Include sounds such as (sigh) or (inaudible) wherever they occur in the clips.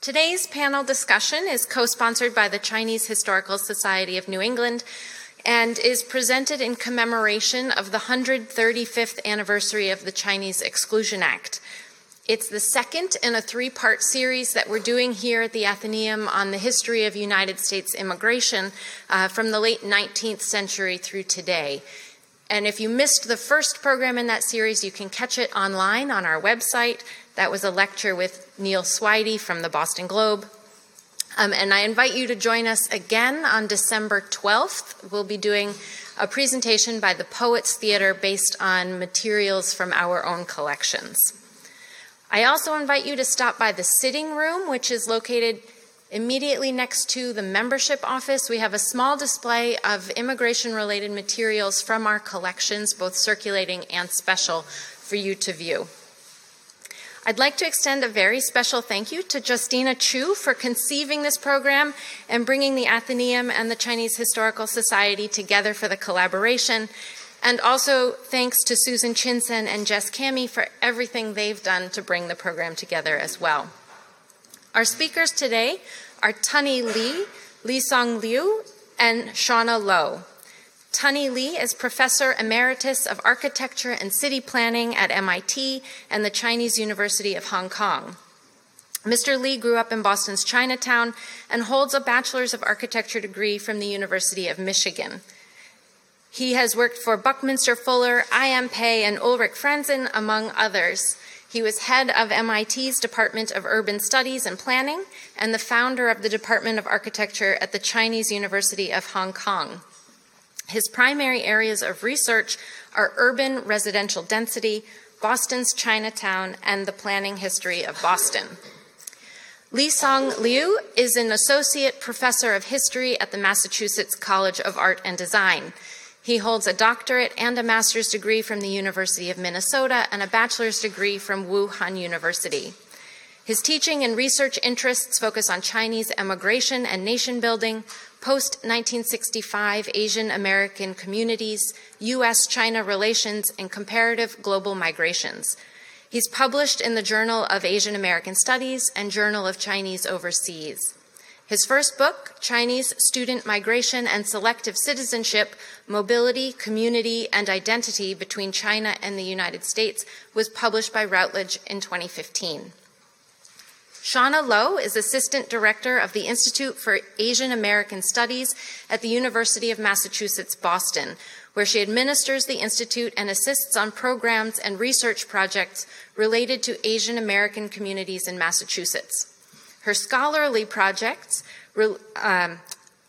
Today's panel discussion is co sponsored by the Chinese Historical Society of New England and is presented in commemoration of the 135th anniversary of the Chinese Exclusion Act. It's the second in a three part series that we're doing here at the Athenaeum on the history of United States immigration uh, from the late 19th century through today. And if you missed the first program in that series, you can catch it online on our website. That was a lecture with Neil Swidey from the Boston Globe. Um, and I invite you to join us again on December 12th. We'll be doing a presentation by the Poets Theater based on materials from our own collections. I also invite you to stop by the sitting room, which is located Immediately next to the membership office, we have a small display of immigration related materials from our collections, both circulating and special, for you to view. I'd like to extend a very special thank you to Justina Chu for conceiving this program and bringing the Athenaeum and the Chinese Historical Society together for the collaboration. And also thanks to Susan Chinsen and Jess Cami for everything they've done to bring the program together as well. Our speakers today are Tunny Lee, Li Song Liu, and Shauna Lo. Tunny Lee is Professor Emeritus of Architecture and City Planning at MIT and the Chinese University of Hong Kong. Mr. Lee grew up in Boston's Chinatown and holds a Bachelor's of Architecture degree from the University of Michigan. He has worked for Buckminster Fuller, I.M. Pei, and Ulrich Franzen, among others. He was head of MIT's Department of Urban Studies and Planning and the founder of the Department of Architecture at the Chinese University of Hong Kong. His primary areas of research are urban residential density, Boston's Chinatown, and the planning history of Boston. Li Song Liu is an associate professor of history at the Massachusetts College of Art and Design. He holds a doctorate and a master's degree from the University of Minnesota and a bachelor's degree from Wuhan University. His teaching and research interests focus on Chinese emigration and nation building, post 1965 Asian American communities, U.S. China relations, and comparative global migrations. He's published in the Journal of Asian American Studies and Journal of Chinese Overseas. His first book, Chinese Student Migration and Selective Citizenship Mobility, Community, and Identity Between China and the United States, was published by Routledge in 2015. Shauna Lo is Assistant Director of the Institute for Asian American Studies at the University of Massachusetts Boston, where she administers the Institute and assists on programs and research projects related to Asian American communities in Massachusetts. Her scholarly projects, um,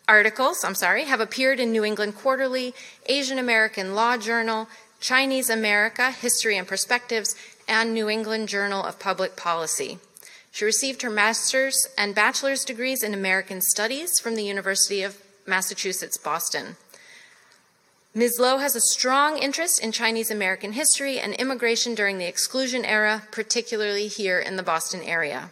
articles, I'm sorry, have appeared in New England Quarterly, Asian American Law Journal, Chinese America History and Perspectives, and New England Journal of Public Policy. She received her master's and bachelor's degrees in American Studies from the University of Massachusetts Boston. Ms. Lo has a strong interest in Chinese American history and immigration during the exclusion era, particularly here in the Boston area.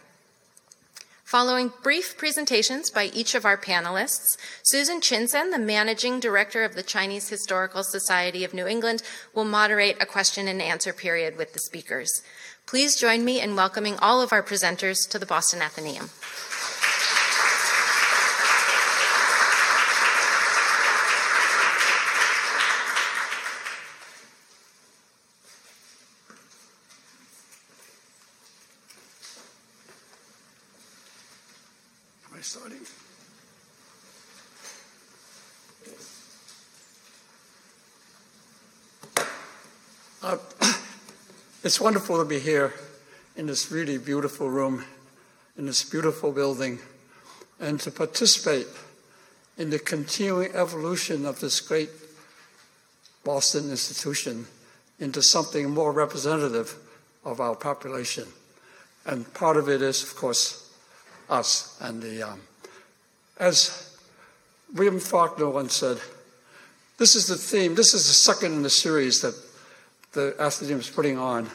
Following brief presentations by each of our panelists, Susan Chinsen, the managing director of the Chinese Historical Society of New England, will moderate a question and answer period with the speakers. Please join me in welcoming all of our presenters to the Boston Athenaeum. It's wonderful to be here in this really beautiful room, in this beautiful building, and to participate in the continuing evolution of this great Boston institution into something more representative of our population. And part of it is, of course, us. And the, um, as William Faulkner once said, this is the theme, this is the second in the series that the Athenaeum is putting on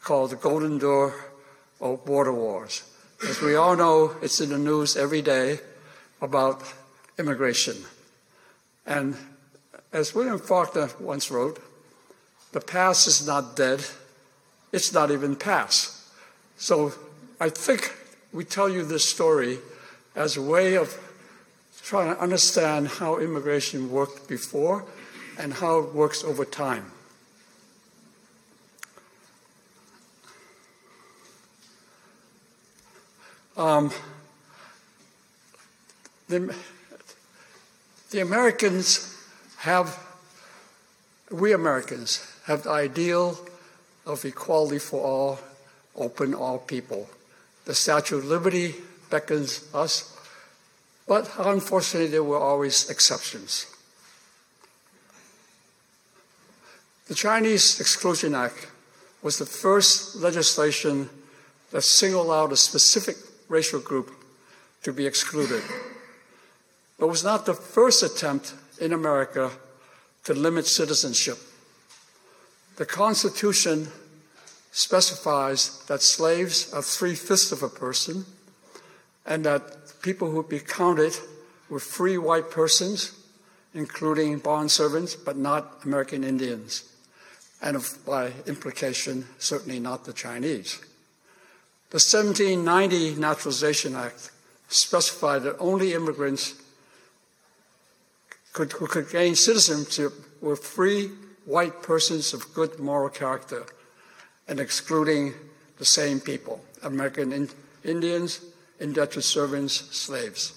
called The Golden Door of Border Wars. As we all know, it's in the news every day about immigration. And as William Faulkner once wrote, the past is not dead, it's not even past. So I think we tell you this story as a way of trying to understand how immigration worked before and how it works over time. Um, the, the Americans have, we Americans have the ideal of equality for all, open all people. The Statue of Liberty beckons us, but unfortunately, there were always exceptions. The Chinese Exclusion Act was the first legislation that singled out a specific racial group to be excluded. But was not the first attempt in America to limit citizenship. The Constitution specifies that slaves are three fifths of a person and that people who would be counted were free white persons, including bond servants, but not American Indians, and by implication, certainly not the Chinese. The 1790 Naturalization Act specified that only immigrants could, who could gain citizenship were free white persons of good moral character and excluding the same people American in, Indians, indentured servants, slaves.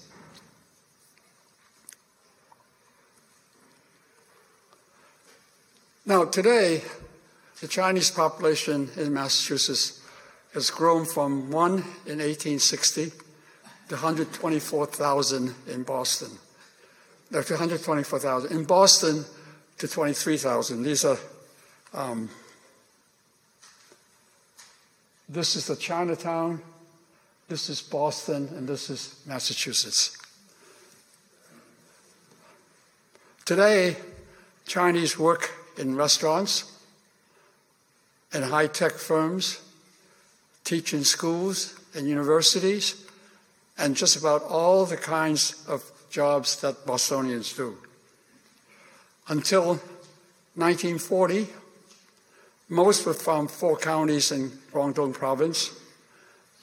Now, today, the Chinese population in Massachusetts has grown from one in 1860 to 124,000 in Boston. No, to 124,000. In Boston, to 23,000. These are, um, this is the Chinatown, this is Boston, and this is Massachusetts. Today, Chinese work in restaurants and high tech firms teach in schools and universities, and just about all the kinds of jobs that Bostonians do. Until 1940, most were from four counties in Guangdong province.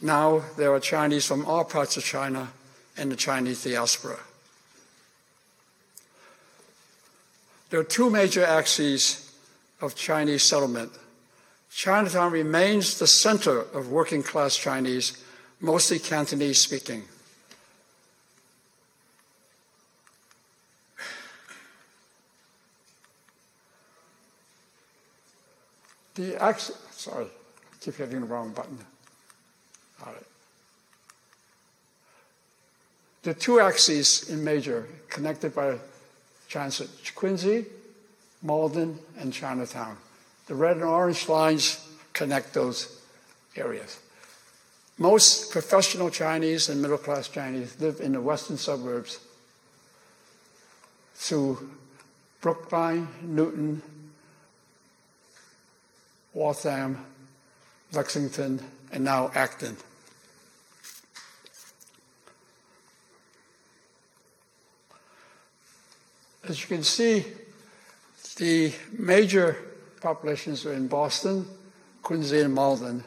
Now there are Chinese from all parts of China and the Chinese diaspora. There are two major axes of Chinese settlement Chinatown remains the center of working class Chinese, mostly Cantonese speaking. The axis, sorry, I keep hitting the wrong button. All right. The two axes in major, connected by transit, Quincy, Malden, and Chinatown. The red and orange lines connect those areas. Most professional Chinese and middle class Chinese live in the western suburbs through Brookline, Newton, Waltham, Lexington, and now Acton. As you can see, the major populations are in Boston, Quincy, and Malden,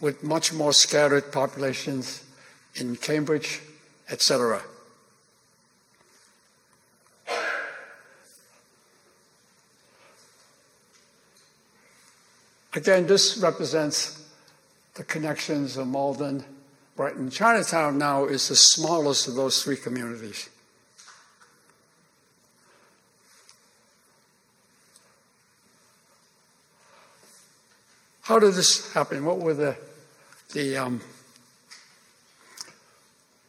with much more scattered populations in Cambridge, etc. Again, this represents the connections of Malden, Brighton. Chinatown now is the smallest of those three communities. How did this happen? What were the, the um,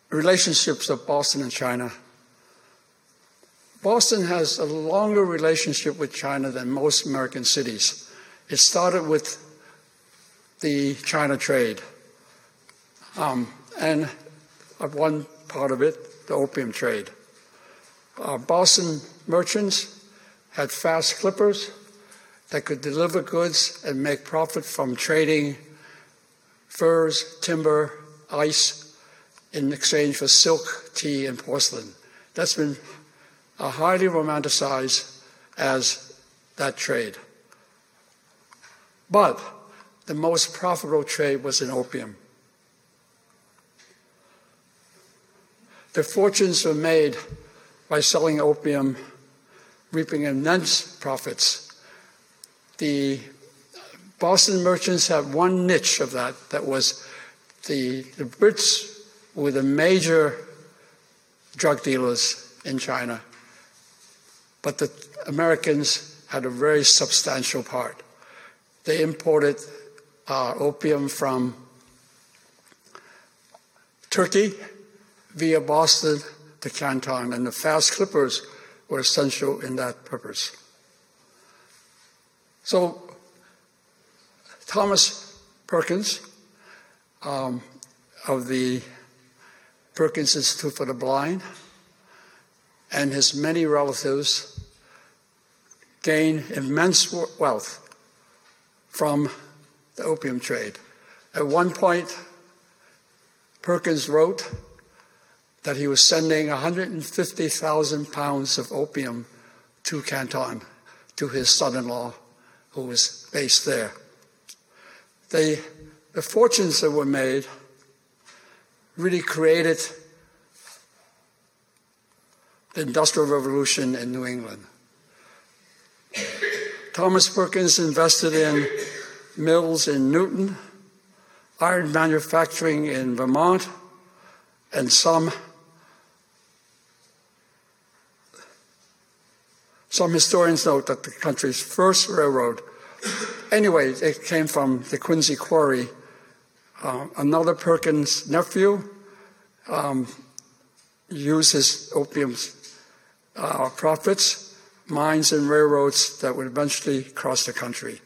relationships of Boston and China? Boston has a longer relationship with China than most American cities. It started with the China trade, um, and one part of it, the opium trade. Uh, Boston merchants had fast clippers that could deliver goods and make profit from trading furs, timber, ice in exchange for silk, tea, and porcelain. That's been highly romanticized as that trade. But the most profitable trade was in opium. The fortunes were made by selling opium, reaping immense profits. The Boston merchants had one niche of that, that was the, the Brits were the major drug dealers in China, but the Americans had a very substantial part. They imported uh, opium from Turkey via Boston to Canton, and the fast clippers were essential in that purpose. So, Thomas Perkins um, of the Perkins Institute for the Blind and his many relatives gained immense wealth from the opium trade. At one point, Perkins wrote that he was sending 150,000 pounds of opium to Canton, to his son in law, who was based there. They, the fortunes that were made really created the Industrial Revolution in New England. Thomas Perkins invested in mills in Newton, iron manufacturing in Vermont, and some some historians note that the country's first railroad anyway it came from the quincy quarry. Uh, another perkins nephew um, used his opium uh, profits mines and railroads that would eventually cross the country.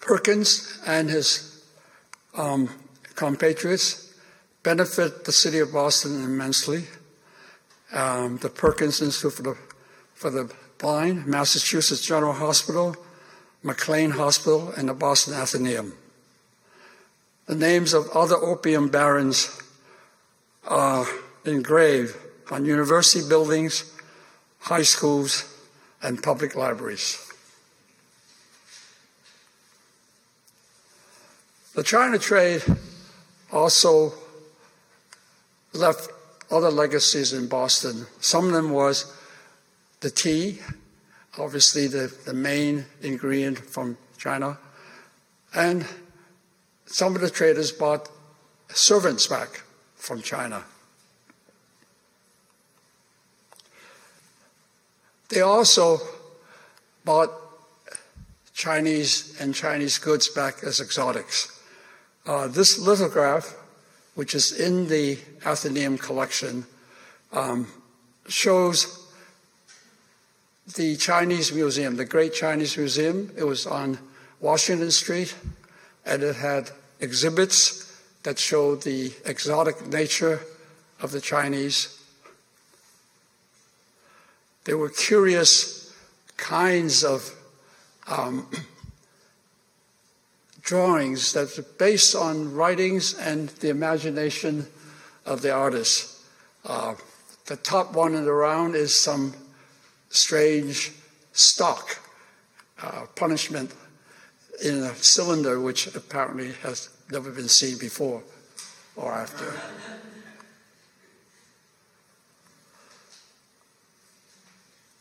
Perkins and his um, compatriots benefit the city of Boston immensely. Um, the Perkins Institute for the, for the Blind, Massachusetts General Hospital, McLean Hospital, and the Boston Athenaeum. The names of other opium barons are engraved on university buildings, high schools, and public libraries. The China trade also left other legacies in Boston. Some of them was the tea, obviously the, the main ingredient from China, and some of the traders bought servants back from China. They also bought Chinese and Chinese goods back as exotics. Uh, this lithograph, which is in the Athenaeum collection, um, shows the Chinese Museum, the Great Chinese Museum. It was on Washington Street, and it had exhibits that showed the exotic nature of the Chinese. There were curious kinds of um, drawings that are based on writings and the imagination of the artist. Uh, the top one in the round is some strange stock uh, punishment in a cylinder which apparently has never been seen before or after.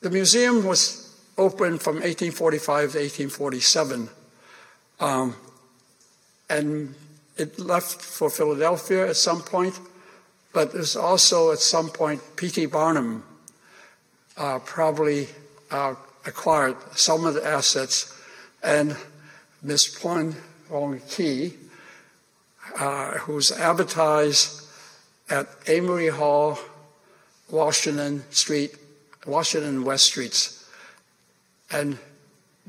The museum was opened from 1845 to 1847. Um, and it left for Philadelphia at some point, but there's also at some point P.T. Barnum uh, probably uh, acquired some of the assets, and Miss Plum Wong Key, uh, who's advertised at Amory Hall, Washington Street, Washington West Streets. And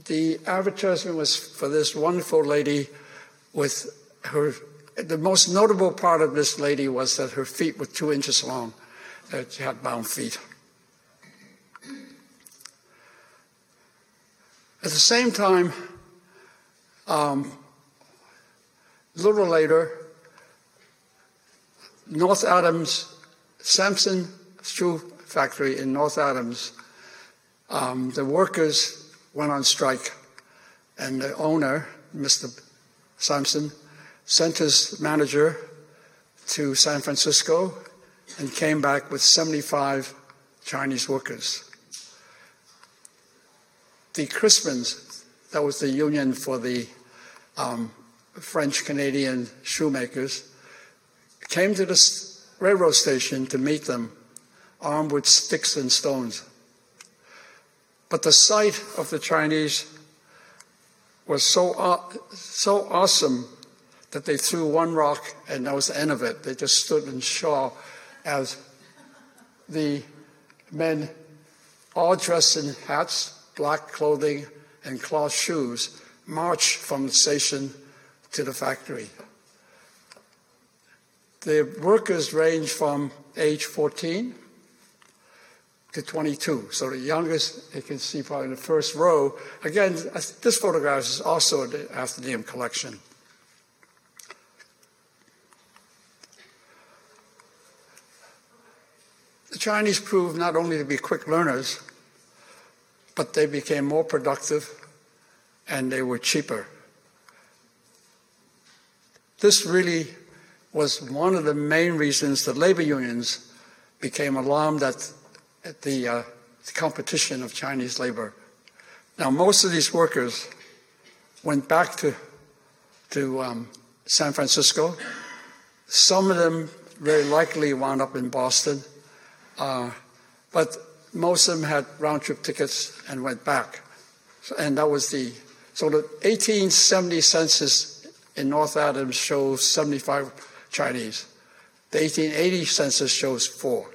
the advertisement was for this wonderful lady with her. The most notable part of this lady was that her feet were two inches long. That she had bound feet. At the same time, um, a little later, North Adams, Sampson Shoe Factory in North Adams, um, the workers went on strike, and the owner, Mr. Sampson, sent his manager to San Francisco and came back with 75 Chinese workers. The Crispins, that was the union for the um, French Canadian shoemakers, came to the railroad station to meet them, armed with sticks and stones. But the sight of the Chinese was so, uh, so awesome that they threw one rock and that was the end of it. They just stood in shock as the men, all dressed in hats, black clothing, and cloth shoes, marched from the station to the factory. The workers range from age 14 to 22. So the youngest, you can see probably in the first row. Again, this photograph is also the Athenaeum collection. The Chinese proved not only to be quick learners, but they became more productive and they were cheaper. This really was one of the main reasons the labor unions became alarmed at, at the, uh, the competition of Chinese labor. Now, most of these workers went back to, to um, San Francisco. Some of them very likely wound up in Boston. Uh, but most of them had round trip tickets and went back. And that was the, so the 1870 census in North Adams shows 75 Chinese. The 1880 census shows four.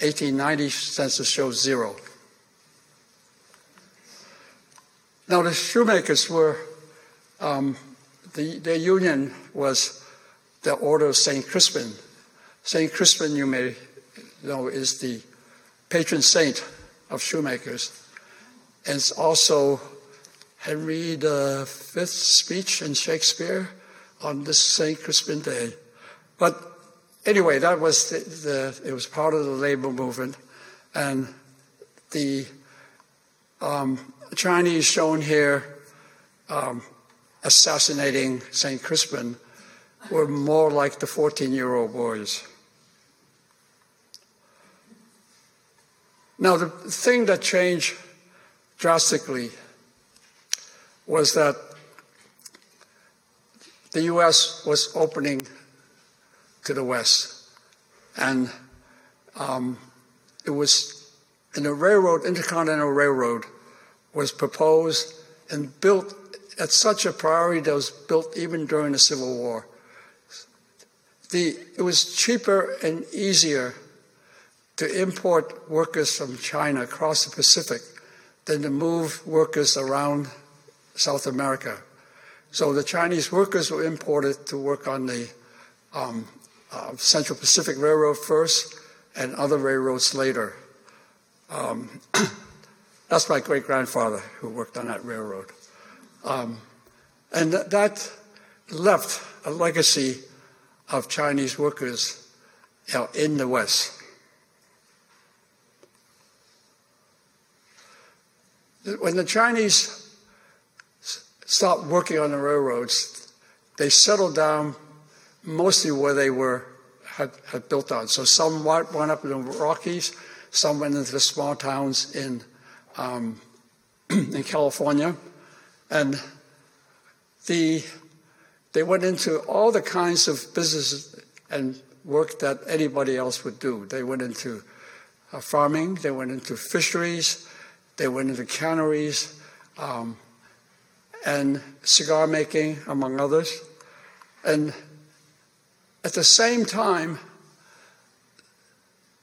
1890 census shows zero. Now the shoemakers were, um, the, their union was the Order of St. Crispin. St. Crispin, you may know, is the patron saint of shoemakers. And it's also Henry V's speech in Shakespeare on this St. Crispin Day. But anyway, that was the, the, it was part of the labor movement. And the um, Chinese shown here um, assassinating St. Crispin were more like the 14 year old boys. Now, the thing that changed drastically was that the U.S. was opening to the West. And um, it was in the railroad, Intercontinental Railroad, was proposed and built at such a priority that was built even during the Civil War. The, it was cheaper and easier to import workers from China across the Pacific than to move workers around South America. So the Chinese workers were imported to work on the um, uh, Central Pacific Railroad first and other railroads later. Um, (clears throat) that's my great grandfather who worked on that railroad. Um, and th- that left a legacy of Chinese workers you know, in the West. When the Chinese stopped working on the railroads, they settled down mostly where they were had, had built on. So some went up in the Rockies, some went into the small towns in um, (clears throat) in California, and the they went into all the kinds of business and work that anybody else would do. They went into uh, farming, they went into fisheries, they went into canneries um, and cigar making, among others. And at the same time,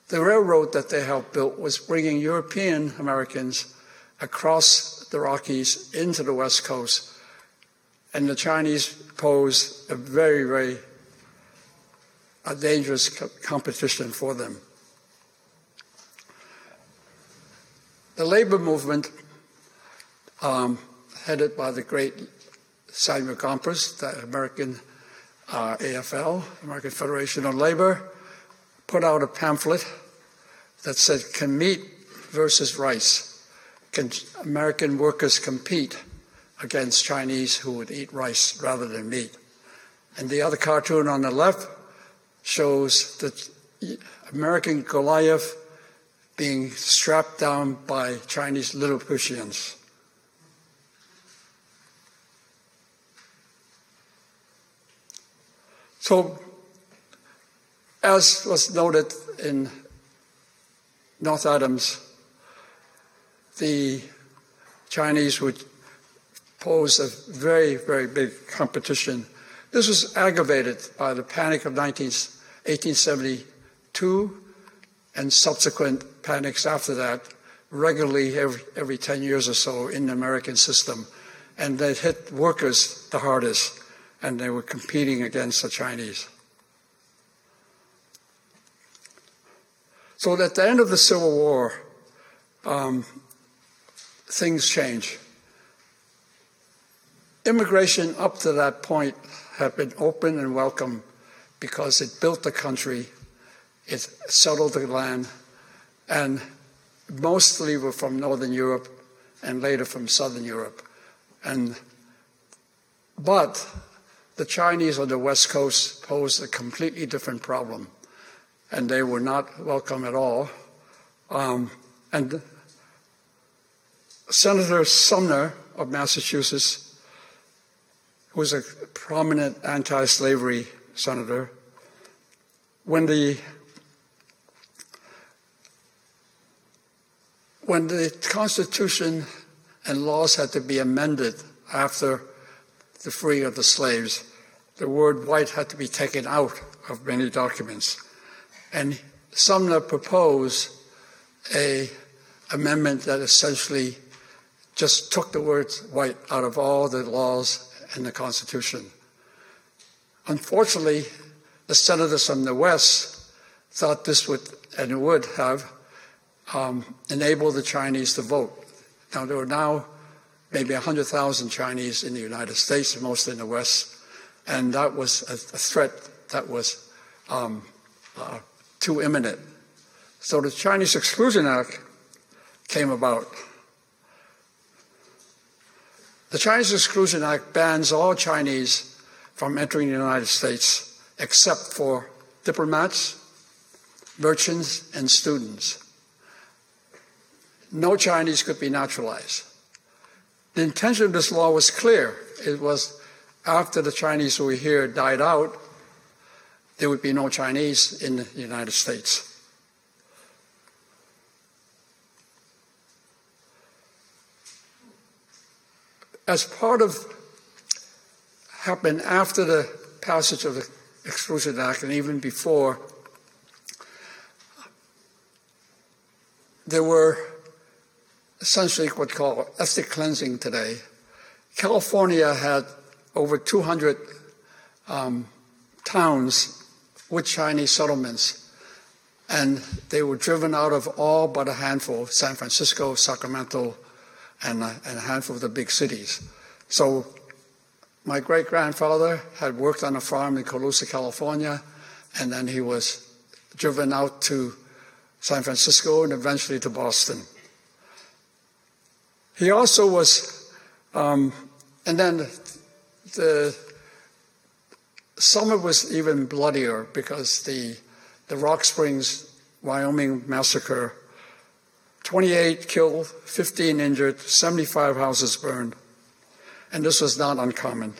the railroad that they helped build was bringing European Americans across the Rockies into the West Coast. And the Chinese posed a very, very a dangerous co- competition for them. The labor movement, um, headed by the great Samuel Gompers, the American uh, AFL, American Federation of Labor, put out a pamphlet that said, Can meat versus rice? Can American workers compete against Chinese who would eat rice rather than meat. And the other cartoon on the left shows the American Goliath being strapped down by Chinese Lilliputians. So, as was noted in North Adams, the Chinese would pose a very, very big competition. This was aggravated by the panic of 19, 1872 and subsequent panics after that, regularly every, every 10 years or so in the American system. And they hit workers the hardest, and they were competing against the Chinese. So at the end of the Civil War, um, things change. Immigration up to that point had been open and welcome because it built the country, it settled the land, and mostly were from Northern Europe and later from Southern Europe. And, but the Chinese on the West Coast posed a completely different problem, and they were not welcome at all. Um, and Senator Sumner of Massachusetts, who was a prominent anti slavery senator, when the when the Constitution and laws had to be amended after the freeing of the slaves, the word white had to be taken out of many documents. And Sumner proposed a amendment that essentially just took the word white out of all the laws and the Constitution. Unfortunately, the senators from the West thought this would, and would have, um, enabled the Chinese to vote. Now, there are now maybe 100,000 Chinese in the United States, mostly in the West, and that was a, threat that was um, uh, too imminent. So the Chinese Exclusion Act came about. The Chinese Exclusion Act bans all Chinese from entering the United States except for diplomats, merchants, and students. No Chinese could be naturalized. The intention of this law was clear. It was after the Chinese who were here died out, there would be no Chinese in the United States. as part of happened after the passage of the Exclusion Act and even before, there were essentially what we call ethnic cleansing today. California had over 200 um, towns with Chinese settlements, and they were driven out of all but a handful San Francisco, Sacramento, and a, and a handful of the big cities. So my great grandfather had worked on a farm in Colusa, California, and then he was driven out to San Francisco and eventually to Boston. He also was, um, and then the summer was even bloodier because the, the Rock Springs, Wyoming massacre 28 killed, 15 injured, 75 houses burned. And this was not uncommon.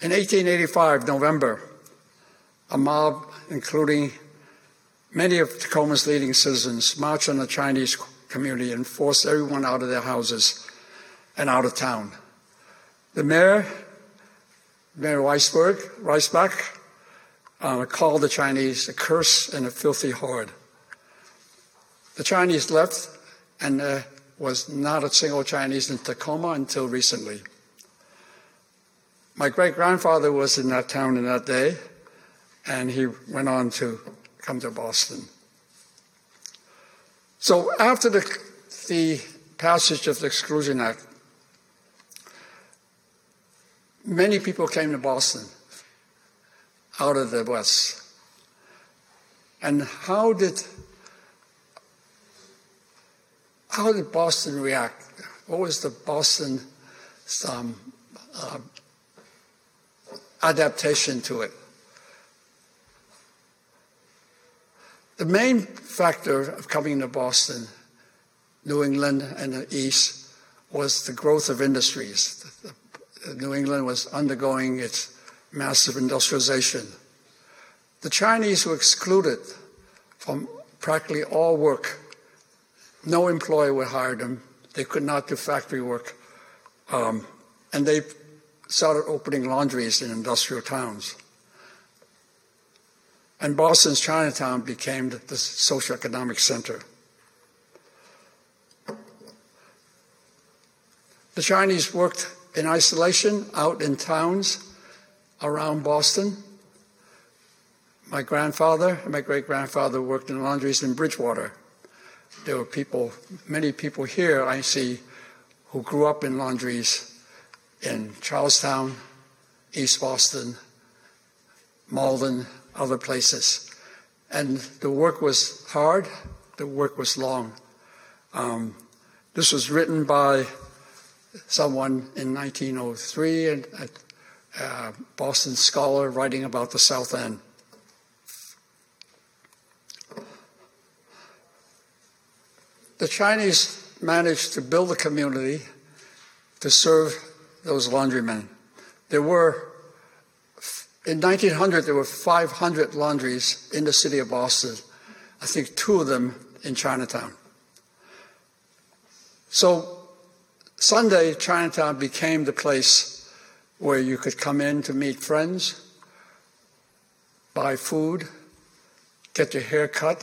In 1885, November, a mob, including many of Tacoma's leading citizens, marched on the Chinese community and forced everyone out of their houses and out of town. The mayor, Mayor Weisberg, Reisbach, uh, called the Chinese a curse and a filthy horde. The Chinese left, and there was not a single Chinese in Tacoma until recently. My great grandfather was in that town in that day, and he went on to come to Boston. So after the, the passage of the Exclusion Act, many people came to Boston out of the West. And how did how did Boston react? What was the Boston um, uh, adaptation to it? The main factor of coming to Boston, New England, and the East was the growth of industries. New England was undergoing its massive industrialization. The Chinese were excluded from practically all work. No employer would hire them. They could not do factory work. Um, and they started opening laundries in industrial towns. And Boston's Chinatown became the socioeconomic center. The Chinese worked in isolation out in towns around Boston. My grandfather and my great grandfather worked in laundries in Bridgewater. There were people, many people here I see, who grew up in laundries in Charlestown, East Boston, Malden, other places. And the work was hard, the work was long. Um, this was written by someone in 1903, a, a Boston scholar writing about the South End. The Chinese managed to build a community to serve those laundrymen. There were in 1900, there were 500 laundries in the city of Boston. I think two of them in Chinatown. So Sunday, Chinatown became the place where you could come in to meet friends, buy food, get your hair cut,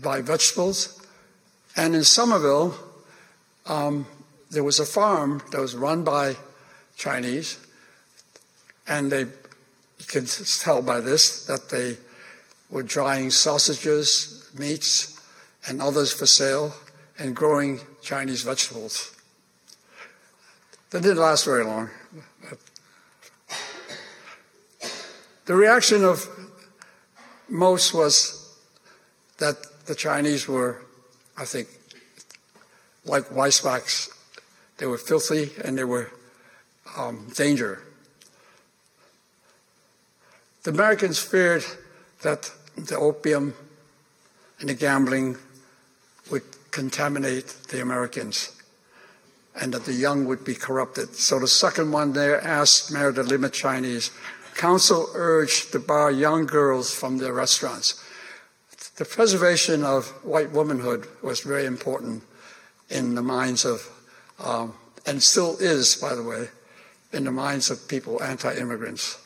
buy vegetables. And in Somerville, um, there was a farm that was run by Chinese, and they you can tell by this that they were drying sausages, meats, and others for sale, and growing Chinese vegetables. That didn't last very long. The reaction of most was that the Chinese were, I think, like Weisbach's. They were filthy and they were um, danger. The Americans feared that the opium and the gambling would contaminate the Americans and that the young would be corrupted. So the second one there asked Mayor to limit Chinese. Council urged to bar young girls from their restaurants. The preservation of white womanhood was very important in the minds of, um, and still is, by the way, in the minds of people anti immigrants.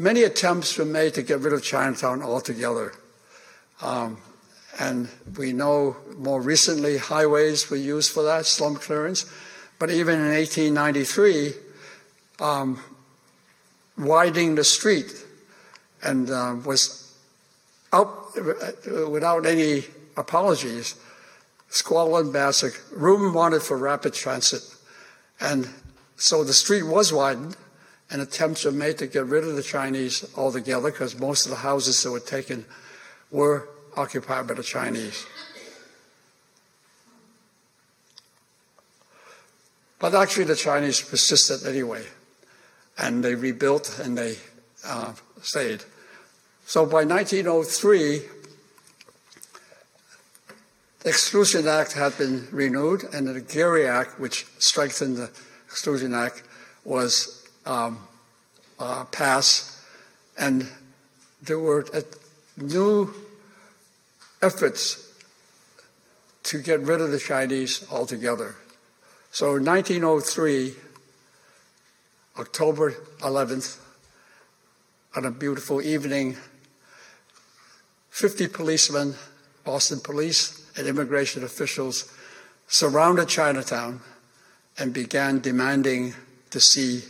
Many attempts were made to get rid of Chinatown altogether. Um, and we know more recently highways were used for that, slum clearance. But even in 1893, um, widening the street and uh, was out without any apologies. Squalor and room wanted for rapid transit. And so the street was widened, and attempts were made to get rid of the Chinese altogether because most of the houses that were taken were occupied by the Chinese. But actually, the Chinese persisted anyway, and they rebuilt and they uh, stayed. So by 1903, the Exclusion Act had been renewed, and the Geary Act, which strengthened the Exclusion Act, was um, uh, pass, and there were uh, new efforts to get rid of the Chinese altogether. So in 1903, October 11th, on a beautiful evening, 50 policemen, Boston police, and immigration officials surrounded Chinatown and began demanding to see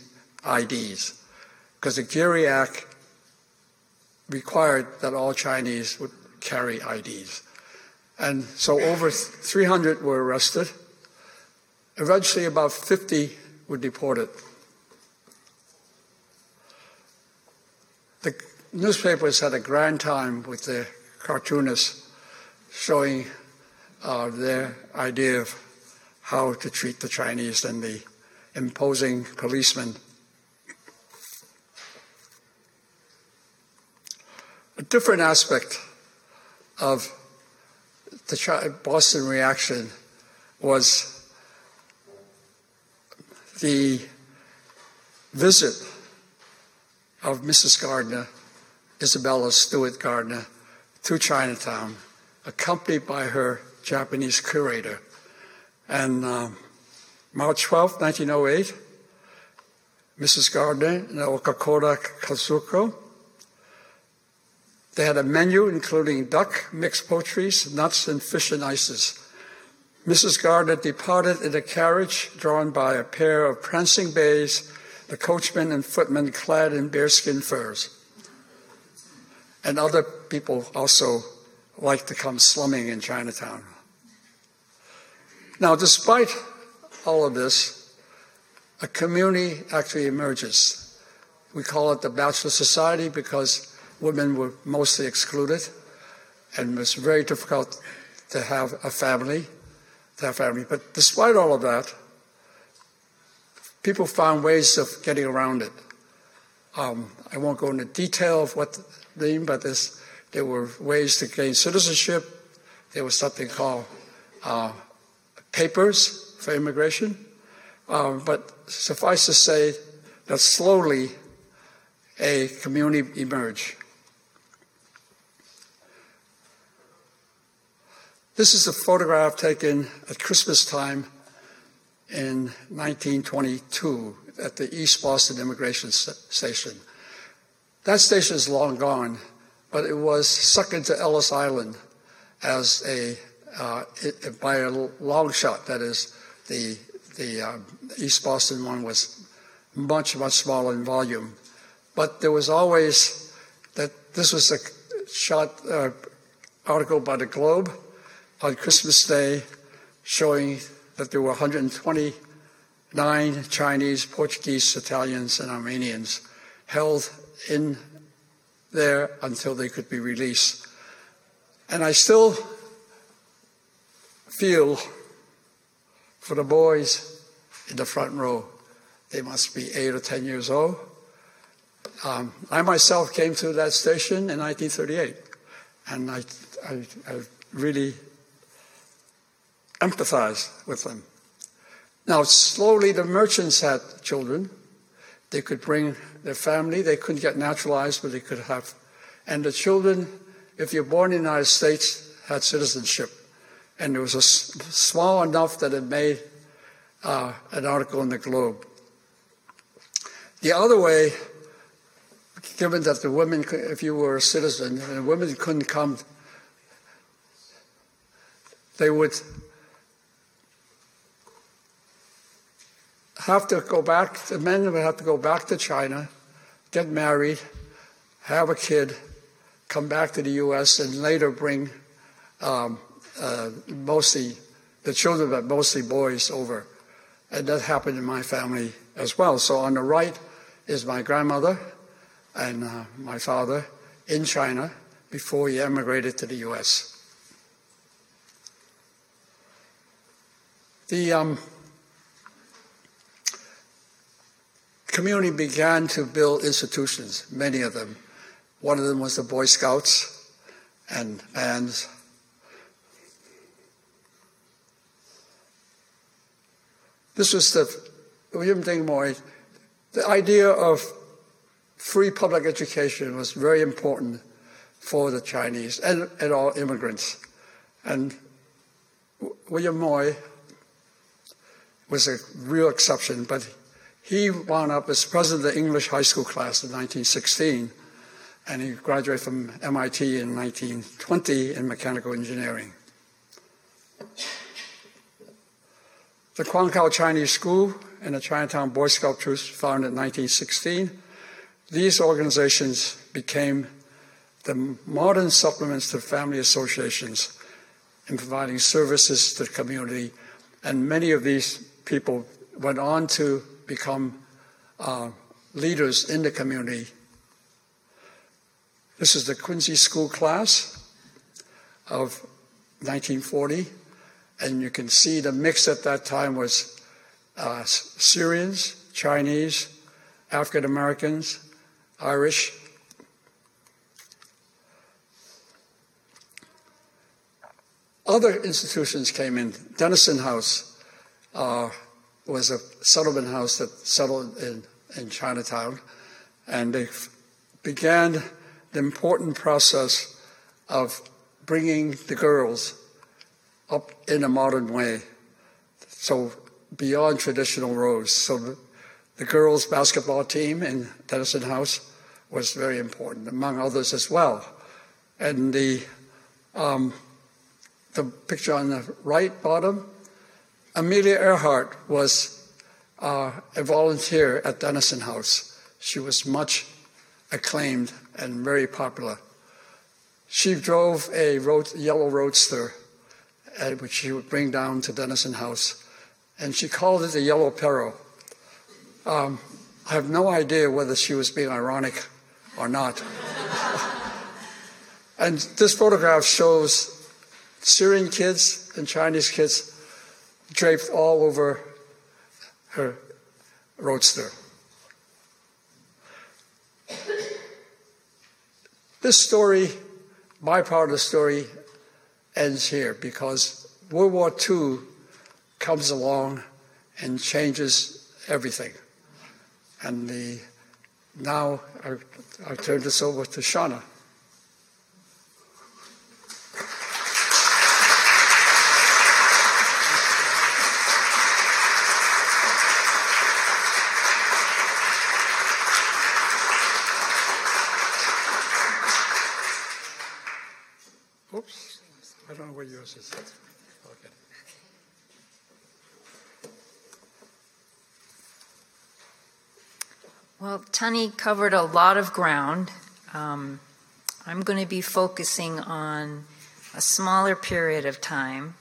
IDs, because the Geary Act required that all Chinese would carry IDs. And so over 300 were arrested. Eventually, about 50 were deported. The newspapers had a grand time with the cartoonists showing uh, their idea of how to treat the Chinese and the imposing policemen. A different aspect of the Boston reaction was the visit of Mrs. Gardner, Isabella Stewart Gardner, to Chinatown, accompanied by her Japanese curator. And um, March 12, 1908, Mrs. Gardner and Okakura Kakuzo, they had a menu including duck, mixed poultries, nuts, and fish and ices. Mrs. Gardner departed in a carriage drawn by a pair of prancing bays the coachman and footman clad in bearskin furs. And other people also like to come slumming in Chinatown. Now, despite all of this, a community actually emerges. We call it the Bachelor Society because women were mostly excluded, and it was very difficult to have a family, to have family. But despite all of that, people found ways of getting around it. Um, I won't go into detail of what they mean, but there were ways to gain citizenship. There was something called uh, papers for immigration. Um, but suffice to say that slowly a community emerged. This is a photograph taken at Christmas time in 1922 at the East Boston Immigration Station. That station is long gone, but it was sucked into Ellis Island as a uh, it, by a long shot. That is, the the uh, East Boston one was much much smaller in volume, but there was always that this was a shot uh, article by the Globe on Christmas Day, showing that there were 129 Chinese, Portuguese, Italians, and Armenians held in there until they could be released. And I still feel for the boys in the front row. They must be eight or ten years old. Um, I myself came to that station in 1938, and I, I, I really empathize with them. Now, slowly, the merchants had children. They could bring their family. They couldn't get naturalized, but they could have. And the children, if you're born in the United States, had citizenship. And it was small enough that it made uh, an article in the Globe. The other way, given that the women, if you were a citizen, and women couldn't come, they would have to go back, the men would have to go back to China, get married, have a kid, come back to the U.S., and later bring um, uh, mostly the children, but mostly boys over. And that happened in my family as well. So on the right is my grandmother and uh, my father in China before he emigrated to the U.S. The um, community began to build institutions, many of them. One of them was the Boy Scouts and bands. This was the William Dean Moy. The idea of free public education was very important for the Chinese and, and all immigrants. And William Moy was a real exception, but he wound up as president of the English high school class in 1916, and he graduated from MIT in 1920 in mechanical engineering. The Kwong Kow Chinese School and the Chinatown Boy Scout Troops, founded in 1916, these organizations became the modern supplements to family associations in providing services to the community. And many of these people went on to become uh, leaders in the community. This is the Quincy School class of 1940. And you can see the mix at that time was uh, Syrians, Chinese, African Americans, Irish. Other institutions came in. Denison House uh, was a settlement house that settled in, in Chinatown, and they began the important process of bringing the girls up in a modern way. So beyond traditional roles. So the, girls' basketball team in Denison House was very important, among others as well. And the um, the picture on the right bottom, Amelia Earhart was uh, a volunteer at Denison House. She was much acclaimed and very popular. She drove a yellow roadster, uh, which she would bring down to Denison House, and she called it a yellow peril. Um, I have no idea whether she was being ironic or not. (laughs) and this photograph shows Syrian kids and Chinese kids draped all over her roadster. This story, my part of the story, ends here because World War II comes along and changes everything. And the, now I, I turn this over to Shauna. Well, Tunney covered a lot of ground. Um, I'm going to be focusing on a smaller period of time,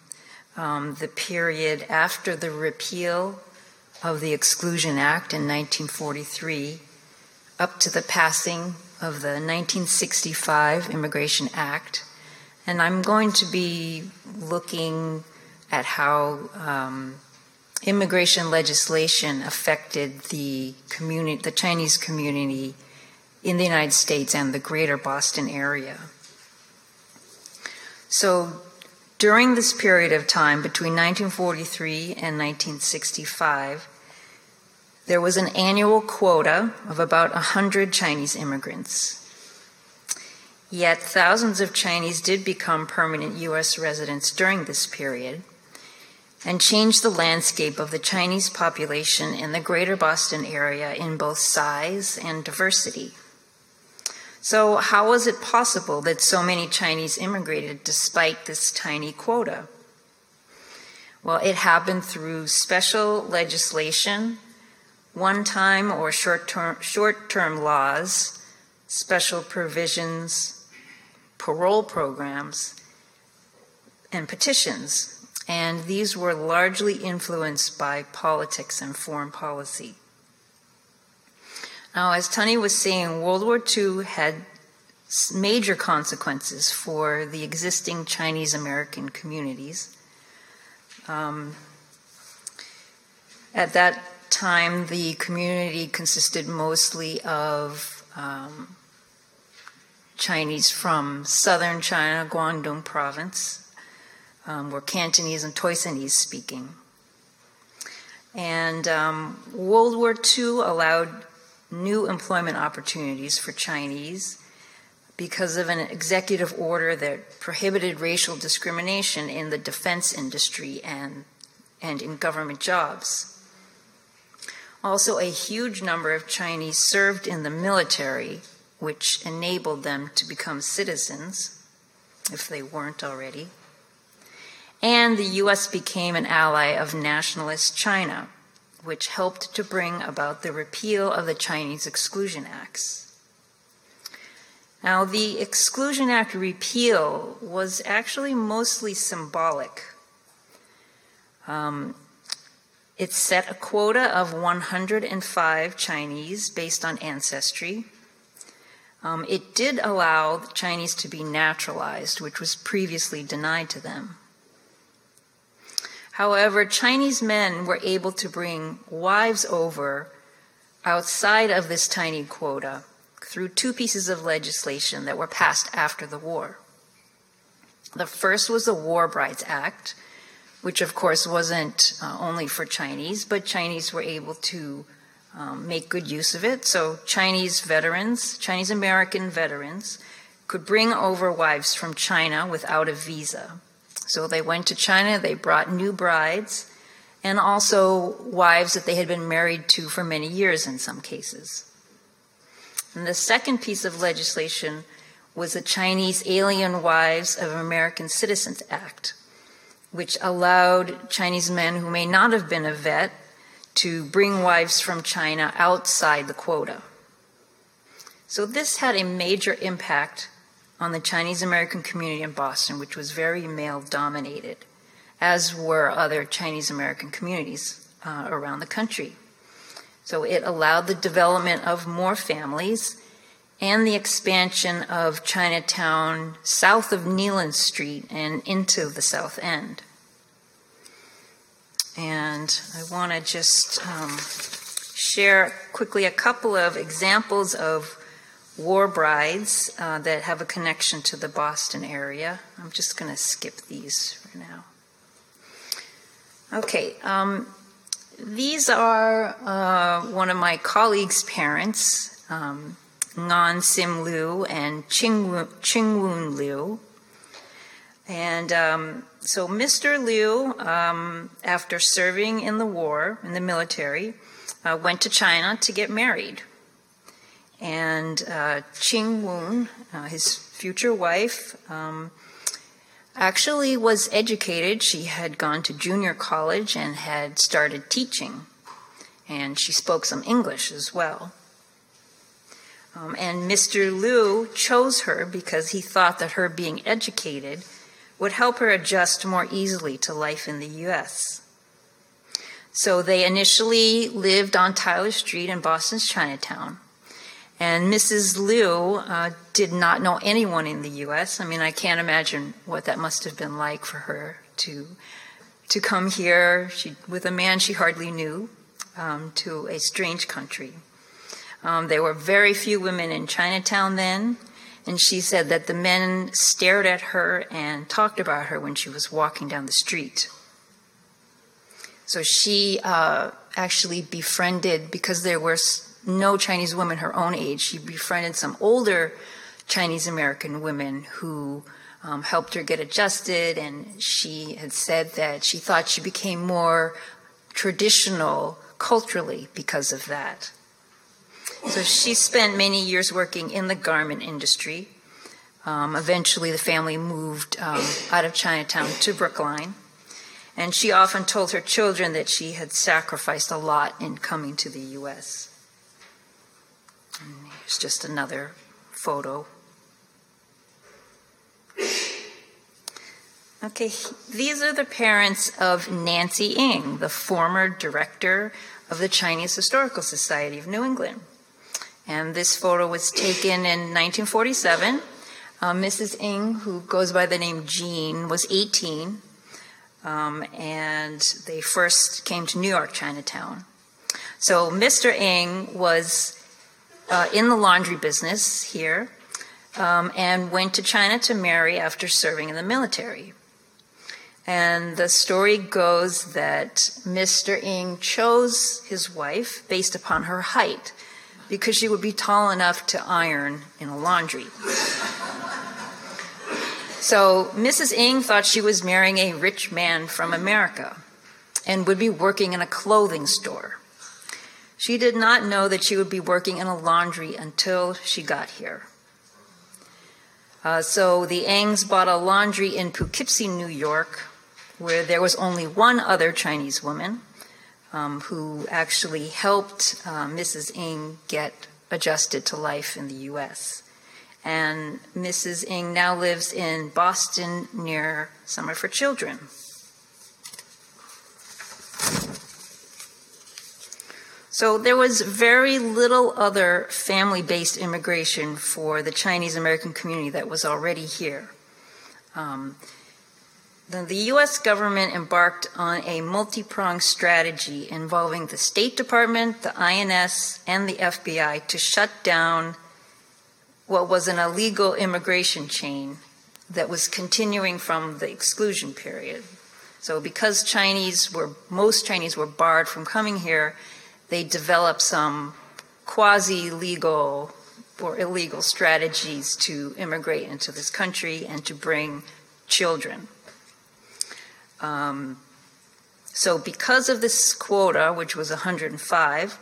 um, the period after the repeal of the Exclusion Act in 1943, up to the passing of the 1965 Immigration Act. And I'm going to be looking at how um, immigration legislation affected the community, the Chinese community in the United States and the greater Boston area. So during this period of time between 1943 and 1965, there was an annual quota of about 100 Chinese immigrants. Yet thousands of Chinese did become permanent U.S. residents during this period and changed the landscape of the Chinese population in the greater Boston area in both size and diversity. So, how was it possible that so many Chinese immigrated despite this tiny quota? Well, it happened through special legislation, one time or short term laws, special provisions, parole programs, and petitions and these were largely influenced by politics and foreign policy. Now, as Tony was saying, World War II had major consequences for the existing Chinese American communities. Um, at that time, the community consisted mostly of um, Chinese from southern China, Guangdong province, um, were Cantonese and Toisanese speaking. And um, World War II allowed new employment opportunities for Chinese because of an executive order that prohibited racial discrimination in the defense industry and, and in government jobs. Also, a huge number of Chinese served in the military, which enabled them to become citizens if they weren't already and the U.S. became an ally of nationalist China, which helped to bring about the repeal of the Chinese Exclusion Acts. Now, the Exclusion Act repeal was actually mostly symbolic. Um, it set a quota of 105 Chinese based on ancestry. Um, it did allow Chinese to be naturalized, which was previously denied to them. However, Chinese men were able to bring wives over outside of this tiny quota through two pieces of legislation that were passed after the war. The first was the War Brides Act, which of course wasn't uh, only for Chinese, but Chinese were able to um, make good use of it. So Chinese veterans, Chinese American veterans, could bring over wives from China without a visa. So they went to China, they brought new brides, and also wives that they had been married to for many years in some cases. And the second piece of legislation was the Chinese Alien Wives of American Citizens Act, which allowed Chinese men who may not have been a vet to bring wives from China outside the quota. So this had a major impact on the Chinese American community in Boston, which was very male dominated, as were other Chinese American communities uh, around the country. So it allowed the development of more families and the expansion of Chinatown south of Kneeland Street and into the South End. And I want to just um, share quickly a couple of examples of war brides uh, that have a connection to the Boston area. I'm just going to skip these for now. Okay, um, these are uh, one of my colleagues' parents, um, Ngan Sim Liu and Ching, Woon Liu. And um, so Mr. Liu, um, after serving in the war, in the military, uh, went to China to get married. And uh, Ching Woon, uh, his future wife, um, actually was educated. She had gone to junior college and had started teaching. And she spoke some English as well. Um, and Mr. Liu chose her because he thought that her being educated would help her adjust more easily to life in the U.S. So they initially lived on Tyler Street in Boston's Chinatown. And Mrs. Liu uh, did not know anyone in the U.S. I mean, I can't imagine what that must have been like for her to to come here she, with a man she hardly knew um, to a strange country. Um, there were very few women in Chinatown then, and she said that the men stared at her and talked about her when she was walking down the street. So she uh, actually befriended, because there were no Chinese woman her own age, she befriended some older Chinese American women who um, helped her get adjusted. And she had said that she thought she became more traditional culturally because of that. So she spent many years working in the garment industry. Um, eventually, the family moved um, out of Chinatown to Brookline. And she often told her children that she had sacrificed a lot in coming to the U.S. Here's just another photo. Okay, these are the parents of Nancy Ing, the former director of the Chinese Historical Society of New England. And this photo was taken in 1947. Uh, Mrs. Ing, who goes by the name Jean, was 18, um, and they first came to New York Chinatown. So Mr. Ing was uh, in the laundry business here um, and went to China to marry after serving in the military. And the story goes that Mr. Ing chose his wife based upon her height because she would be tall enough to iron in a laundry. So Mrs. Ing thought she was marrying a rich man from America and would be working in a clothing store. She did not know that she would be working in a laundry until she got here. Uh, so the Ings bought a laundry in Poughkeepsie, New York, where there was only one other Chinese woman um, who actually helped uh, Mrs. Ing get adjusted to life in the U.S. And Mrs. Ing now lives in Boston near of her children. So there was very little other family based immigration for the Chinese American community that was already here. Um, the, the U.S. government embarked on a multi pronged strategy involving the State Department, the INS, and the FBI to shut down what was an illegal immigration chain that was continuing from the exclusion period. So, because Chinese were, most Chinese were barred from coming here, they develop some quasi legal or illegal strategies to immigrate into this country and to bring children. Um, so, because of this quota, which was 105,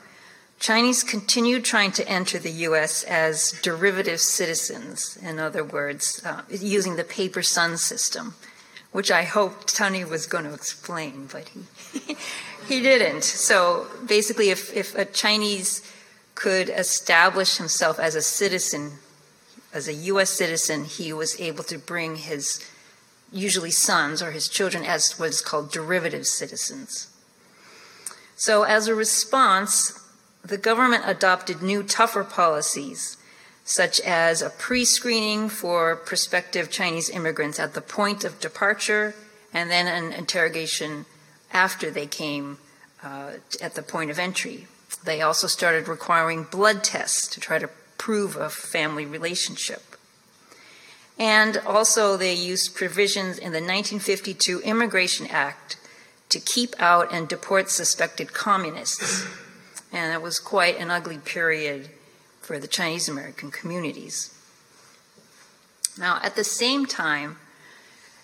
Chinese continued trying to enter the U.S. as derivative citizens, in other words, uh, using the paper son system, which I hoped Tony was going to explain, but he, (laughs) he didn't. So basically, if, if a Chinese could establish himself as a citizen, as a U.S. citizen, he was able to bring his usually sons or his children as what is called derivative citizens. So, as a response, the government adopted new, tougher policies, such as a pre screening for prospective Chinese immigrants at the point of departure, and then an interrogation after they came uh, at the point of entry. They also started requiring blood tests to try to prove a family relationship. And also, they used provisions in the 1952 Immigration Act to keep out and deport suspected communists. And it was quite an ugly period for the Chinese American communities. Now, at the same time,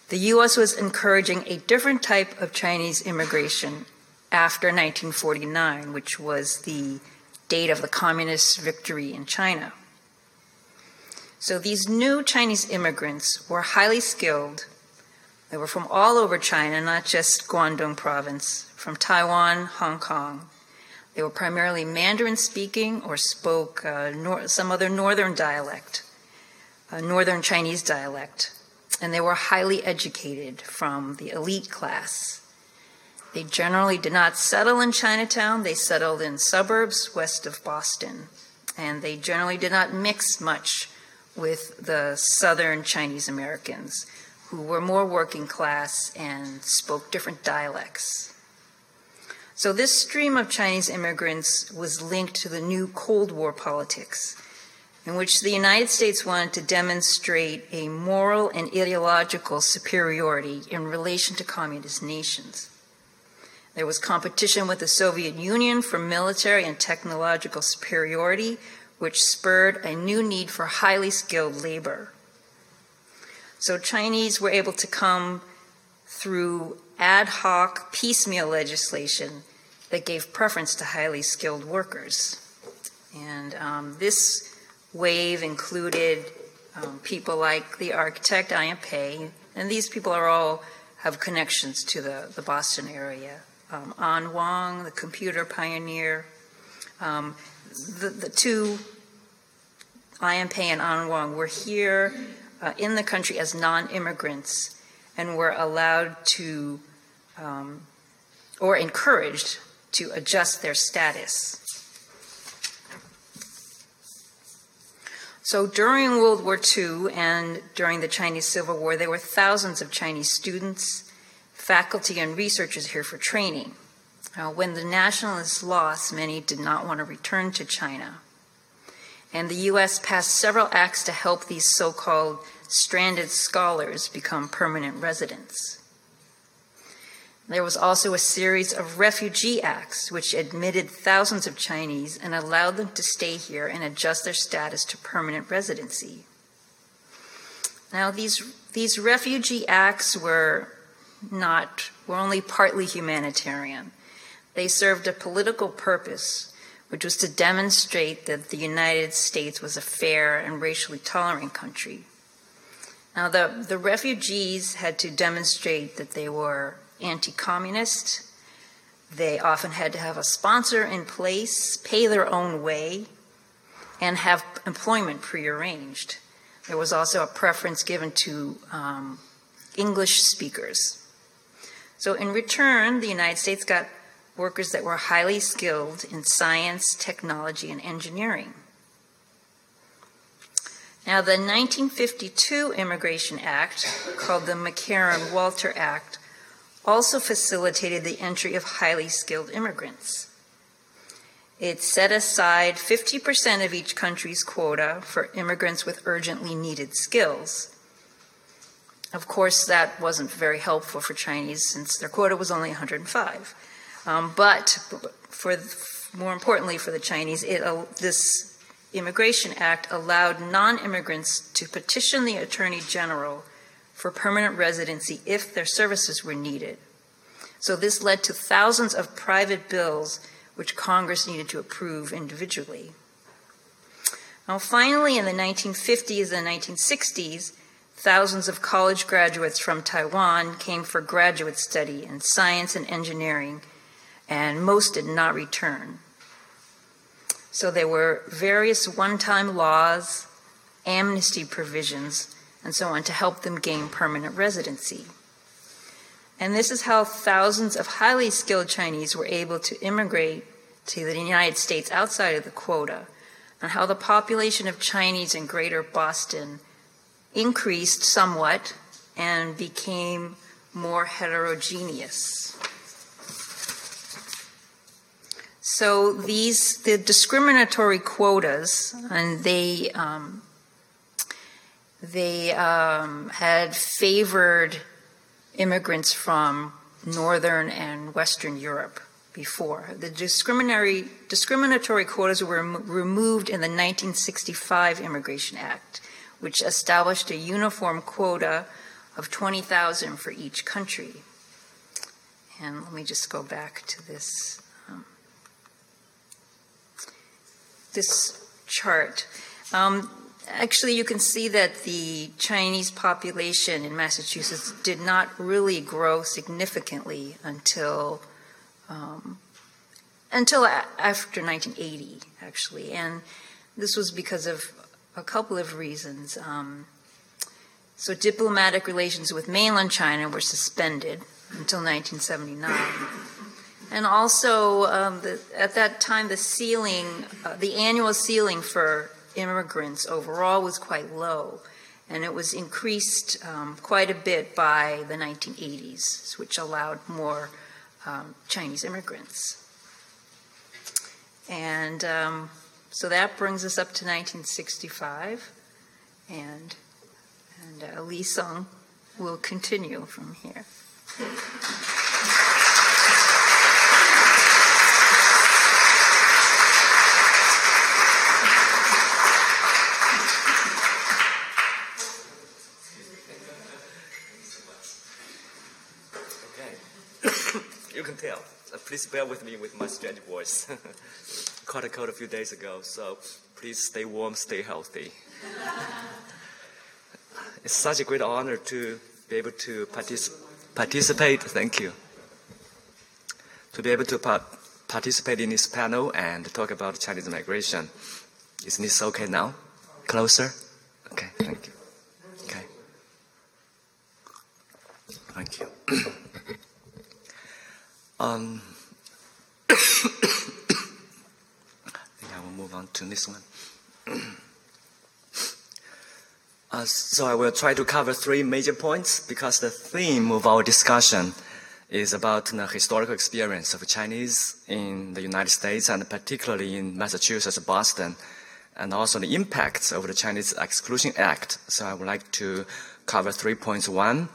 the U.S. was encouraging a different type of Chinese immigration after 1949, which was the date of the communist victory in China. So these new Chinese immigrants were highly skilled. They were from all over China, not just Guangdong province, from Taiwan, Hong Kong. They were primarily Mandarin speaking or spoke uh, nor- some other northern dialect, uh, northern Chinese dialect. And they were highly educated from the elite class. They generally did not settle in Chinatown, they settled in suburbs west of Boston. And they generally did not mix much with the southern Chinese Americans who were more working class and spoke different dialects. So, this stream of Chinese immigrants was linked to the new Cold War politics, in which the United States wanted to demonstrate a moral and ideological superiority in relation to communist nations. There was competition with the Soviet Union for military and technological superiority, which spurred a new need for highly skilled labor. So Chinese were able to come through ad hoc piecemeal legislation that gave preference to highly skilled workers. And um, this wave included um, people like the architect I.M. Pei, and these people are all have connections to the, the Boston area. Um, An Wang, the computer pioneer, um, the, the two I.M. Pei and An Wang were here uh, in the country as non immigrants and were allowed to um, or encouraged to adjust their status. So during World War II and during the Chinese Civil War, there were thousands of Chinese students, faculty, and researchers here for training. Uh, when the nationalists lost, many did not want to return to China and the U.S. passed several acts to help these so called stranded scholars become permanent residents. There was also a series of refugee acts which admitted thousands of Chinese and allowed them to stay here and adjust their status to permanent residency. Now, these, these refugee acts were not, were only partly humanitarian. They served a political purpose which was to demonstrate that the United States was a fair and racially tolerant country. Now, the, the refugees had to demonstrate that they were anti communist. They often had to have a sponsor in place, pay their own way, and have employment prearranged. There was also a preference given to um, English speakers. So, in return, the United States got workers that were highly skilled in science, technology, and engineering. Now, the 1952 Immigration Act, called the McCarran Walter Act, also facilitated the entry of highly skilled immigrants. It set aside 50% of each country's quota for immigrants with urgently needed skills. Of course, that wasn't very helpful for Chinese since their quota was only 105. Um, but for more importantly for the Chinese, it, uh, this Immigration Act allowed non-immigrants to petition the Attorney General for permanent residency if their services were needed. So this led to thousands of private bills which Congress needed to approve individually. Now, finally, in the 1950s and 1960s, Thousands of college graduates from Taiwan came for graduate study in science and engineering, and most did not return. So there were various one time laws, amnesty provisions, and so on to help them gain permanent residency. And this is how thousands of highly skilled Chinese were able to immigrate to the United States outside of the quota, and how the population of Chinese in greater Boston increased somewhat and became more heterogeneous. So these the discriminatory quotas, and they um, they um, had favored immigrants from northern and western Europe before. The discriminatory discriminatory quotas were removed in the 1965 Immigration Act which established a uniform quota of 20,000 for each country. And let me just go back to this um, this chart. Um, actually, you can see that the Chinese population in Massachusetts did not really grow significantly until um, until after 1980, actually, and this was because of a couple of reasons. Um, so, diplomatic relations with mainland China were suspended until 1979. And also, um, the, at that time, the ceiling, uh, the annual ceiling for immigrants overall was quite low. And it was increased um, quite a bit by the 1980s, which allowed more um, Chinese immigrants. And um, so that brings us up to 1965, and and uh, Li Song will continue from here. Okay, you can tell. Uh, please bear with me with my strange voice. (laughs) caught a cold a few days ago, so please stay warm, stay healthy. (laughs) it's such a great honor to be able to partic- participate. Thank you. To be able to pa- participate in this panel and talk about Chinese migration. Isn't this okay now? Closer? Okay, thank you. Okay. Thank you. (clears throat) um, (coughs) move on to this one. uh, so I will try to cover three major points because the theme of our discussion is about the historical experience of Chinese in the United States and particularly in Massachusetts, Boston, and also the impacts of the Chinese Exclusion Act. So I would like to cover three points. One,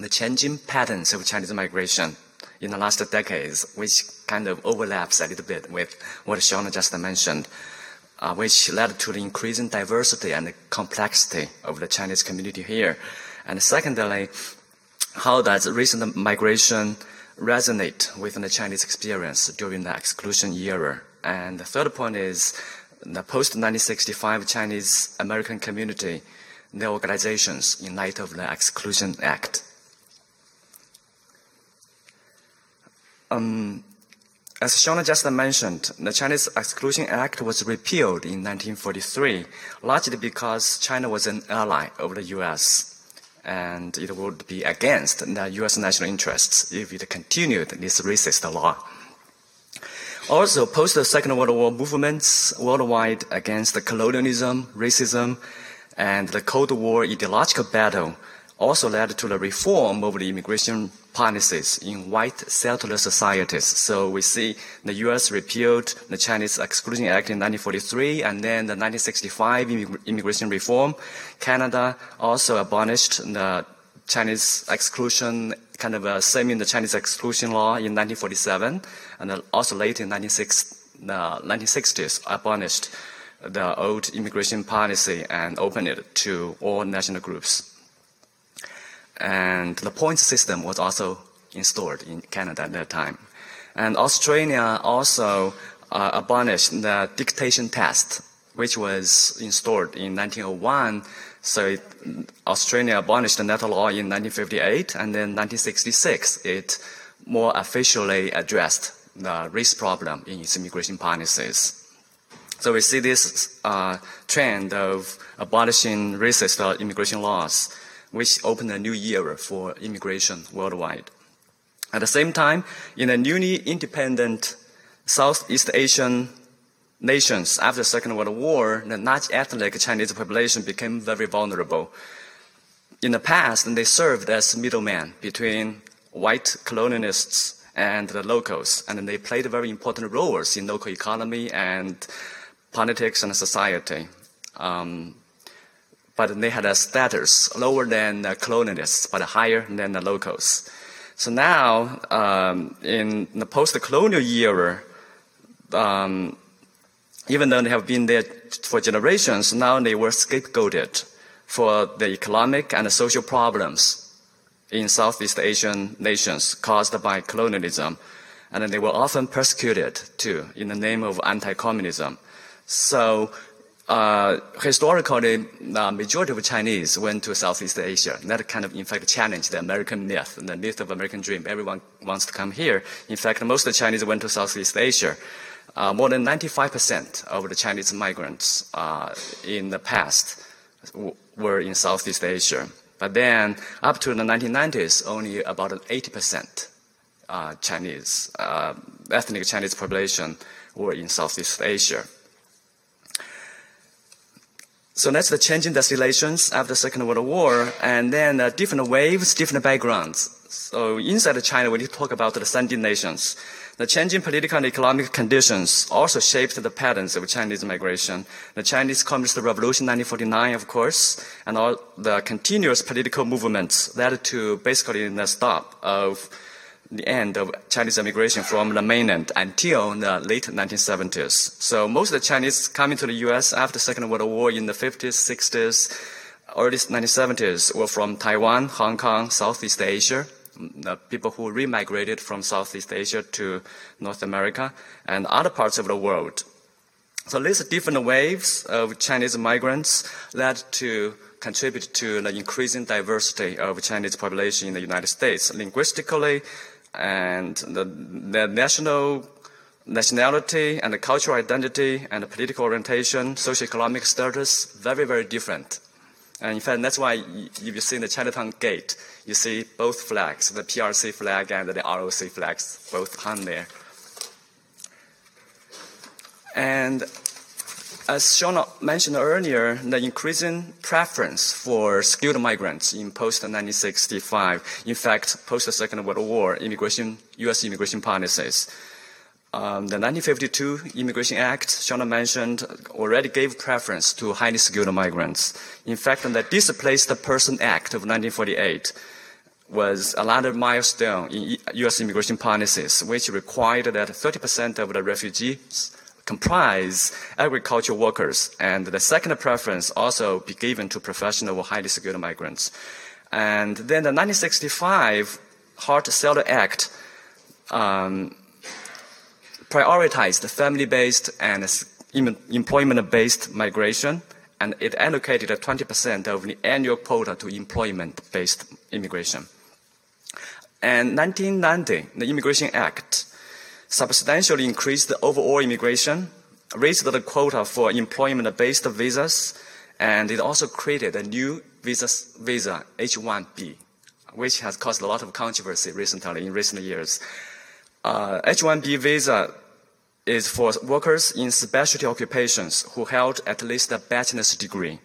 the changing patterns of Chinese migration in the last decades, which kind of overlaps a little bit with what Shauna just mentioned, uh, which led to the increasing diversity and complexity of the Chinese community here. And secondly, how does recent migration resonate with the Chinese experience during the exclusion era? And the third point is the post 1965 Chinese American community, their organizations in light of the Exclusion Act. Um, as Shauna just mentioned, the Chinese Exclusion Act was repealed in 1943, largely because China was an ally of the U.S. and it would be against the U.S. national interests if it continued this racist law. Also, post the Second World War movements worldwide against colonialism, racism, And the Cold War ideological battle also led to the reform of the immigration policies in white settler societies. So we see the U.S. repealed the Chinese Exclusion Act in 1943 and then the 1965 immigration reform. Canada also abolished the Chinese exclusion, kind of uh, same the Chinese exclusion law in 1947 and also late in the 1960s abolished the old immigration policy and opened it to all national groups. And the points system was also installed in Canada at that time. And Australia also uh, abolished the dictation test, which was installed in 1901. So it, Australia abolished that law in 1958, and then 1966 it more officially addressed the race problem in its immigration policies. So we see this uh, trend of abolishing racist uh, immigration laws, which opened a new era for immigration worldwide. At the same time, in the newly independent Southeast Asian nations after the Second World War, the not ethnic Chinese population became very vulnerable. In the past, they served as middlemen between white colonialists and the locals, and they played very important roles in local economy and politics and society. Um, but they had a status lower than the colonialists, but higher than the locals. So now, um, in the post-colonial era, um, even though they have been there for generations, now they were scapegoated for the economic and the social problems in Southeast Asian nations caused by colonialism. And they were often persecuted too in the name of anti-communism. So uh, historically, the majority of Chinese went to Southeast Asia. That kind of, in fact, challenged the American myth, the myth of American dream. Everyone wants to come here. In fact, most of the Chinese went to Southeast Asia. Uh, more than 95% of the Chinese migrants uh, in the past were in Southeast Asia. But then, up to the 1990s, only about 80% uh, Chinese, uh, ethnic Chinese population were in Southeast Asia. So that's the changing destinations after the Second World War, and then uh, different waves, different backgrounds. So inside China, when you talk about the descending nations, the changing political and economic conditions also shaped the patterns of Chinese migration. The Chinese Communist Revolution 1949, of course, and all the continuous political movements led to basically the stop of the end of Chinese immigration from the mainland until the late 1970s. So most of the Chinese coming to the U.S. after the Second World War in the 50s, 60s, early 1970s were from Taiwan, Hong Kong, Southeast Asia, mm, the people who remigrated from Southeast Asia to North America and other parts of the world. So these different waves of Chinese migrants led to contribute to the increasing diversity of Chinese population in the United States. Linguistically, and the, the national nationality and the cultural identity and the political orientation, socio-economic status, very, very different. And in fact, that's why if you see the Chinatown Gate, you see both flags, the PRC flag and the ROC flags, both hung there. And as Sean mentioned earlier, the increasing preference for skilled migrants in post-1965, in fact, post-Second World War immigration, U.S. immigration policies. Um, the 1952 Immigration Act, Shauna mentioned, already gave preference to highly skilled migrants. In fact, the Displaced Person Act of 1948 was another milestone in U.S. immigration policies, which required that 30% of the refugees comprise agricultural workers, and the second preference also be given to professional or highly skilled migrants. And then the 1965 Hart-Celler Act um, prioritized family-based and employment-based migration, and it allocated 20% of the annual quota to employment-based immigration. And 1990, the Immigration Act substantially increased the overall immigration, raised the quota for employment-based visas, and it also created a new visa, visa H-1B, which has caused a lot of controversy recently in recent years. Uh, H-1B visa is for workers in specialty occupations who held at least a bachelor's degree.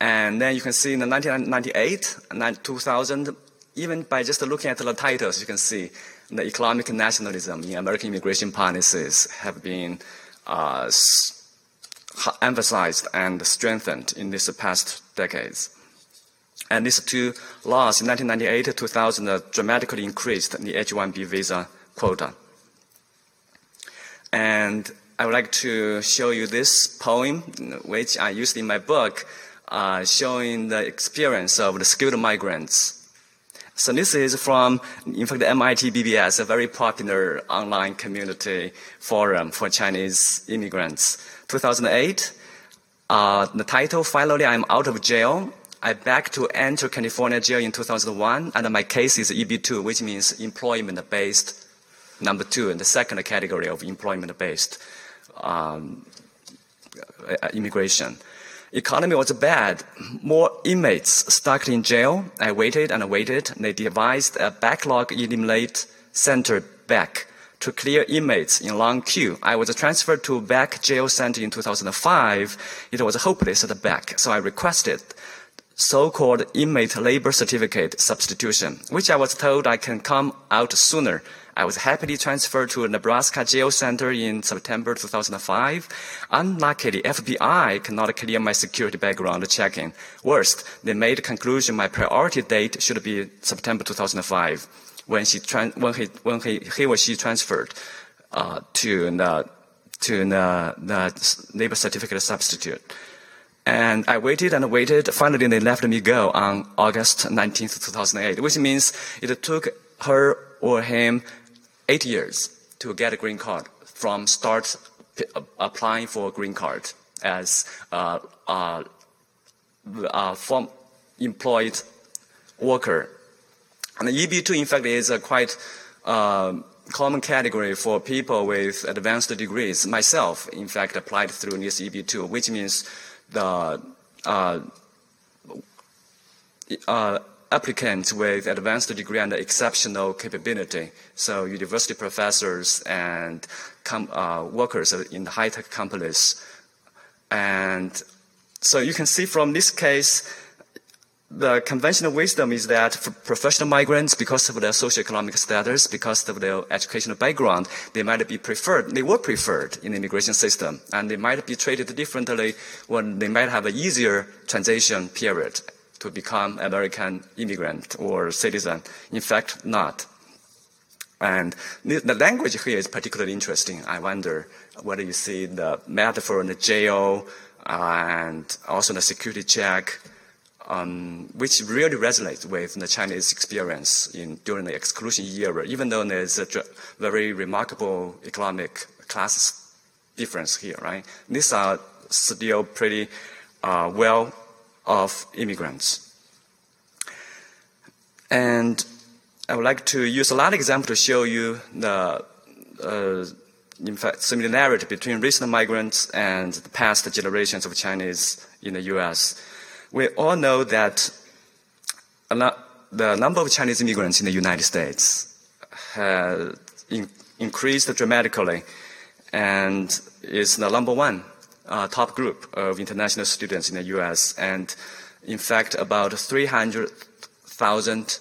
And then you can see in the 1998 and 2000, even by just looking at the titles, you can see the economic nationalism in American immigration policies have been uh, emphasized and strengthened in these past decades. And these two laws in 1998 to 2000 dramatically increased the H-1B visa quota. And I would like to show you this poem, which I used in my book, uh, showing the experience of the skilled migrants. So this is from, in fact, the MIT BBS, a very popular online community forum for Chinese immigrants. 2008, uh, the title, Finally I'm Out of Jail. I back to enter California jail in 2001, and my case is EB2, which means employment-based, number two, in the second category of employment-based um, immigration. Economy was bad. More inmates stuck in jail. I waited and waited. They devised a backlog eliminate center back to clear inmates in long queue. I was transferred to back jail center in 2005. It was hopeless at the back, so I requested so-called inmate labor certificate substitution, which I was told I can come out sooner. I was happily transferred to Nebraska Jail Center in September 2005. Unluckily, FBI cannot clear my security background checking. Worst, they made a conclusion my priority date should be September 2005 when, she when, he, when he, he or she transferred uh, to the, to the, the labor certificate substitute. And I waited and waited. Finally, they left me go on August 19th, 2008, which means it took her or him eight years to get a green card from start applying for a green card as a, a, a form employed worker. And EB2, in fact, is a quite uh, common category for people with advanced degrees. Myself, in fact, applied through this EB2, which means the uh, uh, applicants with advanced degree and exceptional capability. So university professors and uh, workers in the high-tech companies. And so you can see from this case, the conventional wisdom is that for professional migrants, because of their socioeconomic status, because of their educational background, they might be preferred, they were preferred in the immigration system, and they might be treated differently when they might have an easier transition period to become American immigrant or citizen. In fact, not. And the language here is particularly interesting. I wonder whether you see the metaphor in the jail and also the security check um, which really resonates with the Chinese experience in, during the exclusion era, even though there's a very remarkable economic class difference here, right? These are still pretty uh, well off immigrants. And I would like to use a lot of examples to show you the, uh, in fact, similarity between recent migrants and the past generations of Chinese in the U.S we all know that the number of Chinese immigrants in the United States has in, increased dramatically and is the number one uh, top group of international students in the U.S. And in fact, about 300,000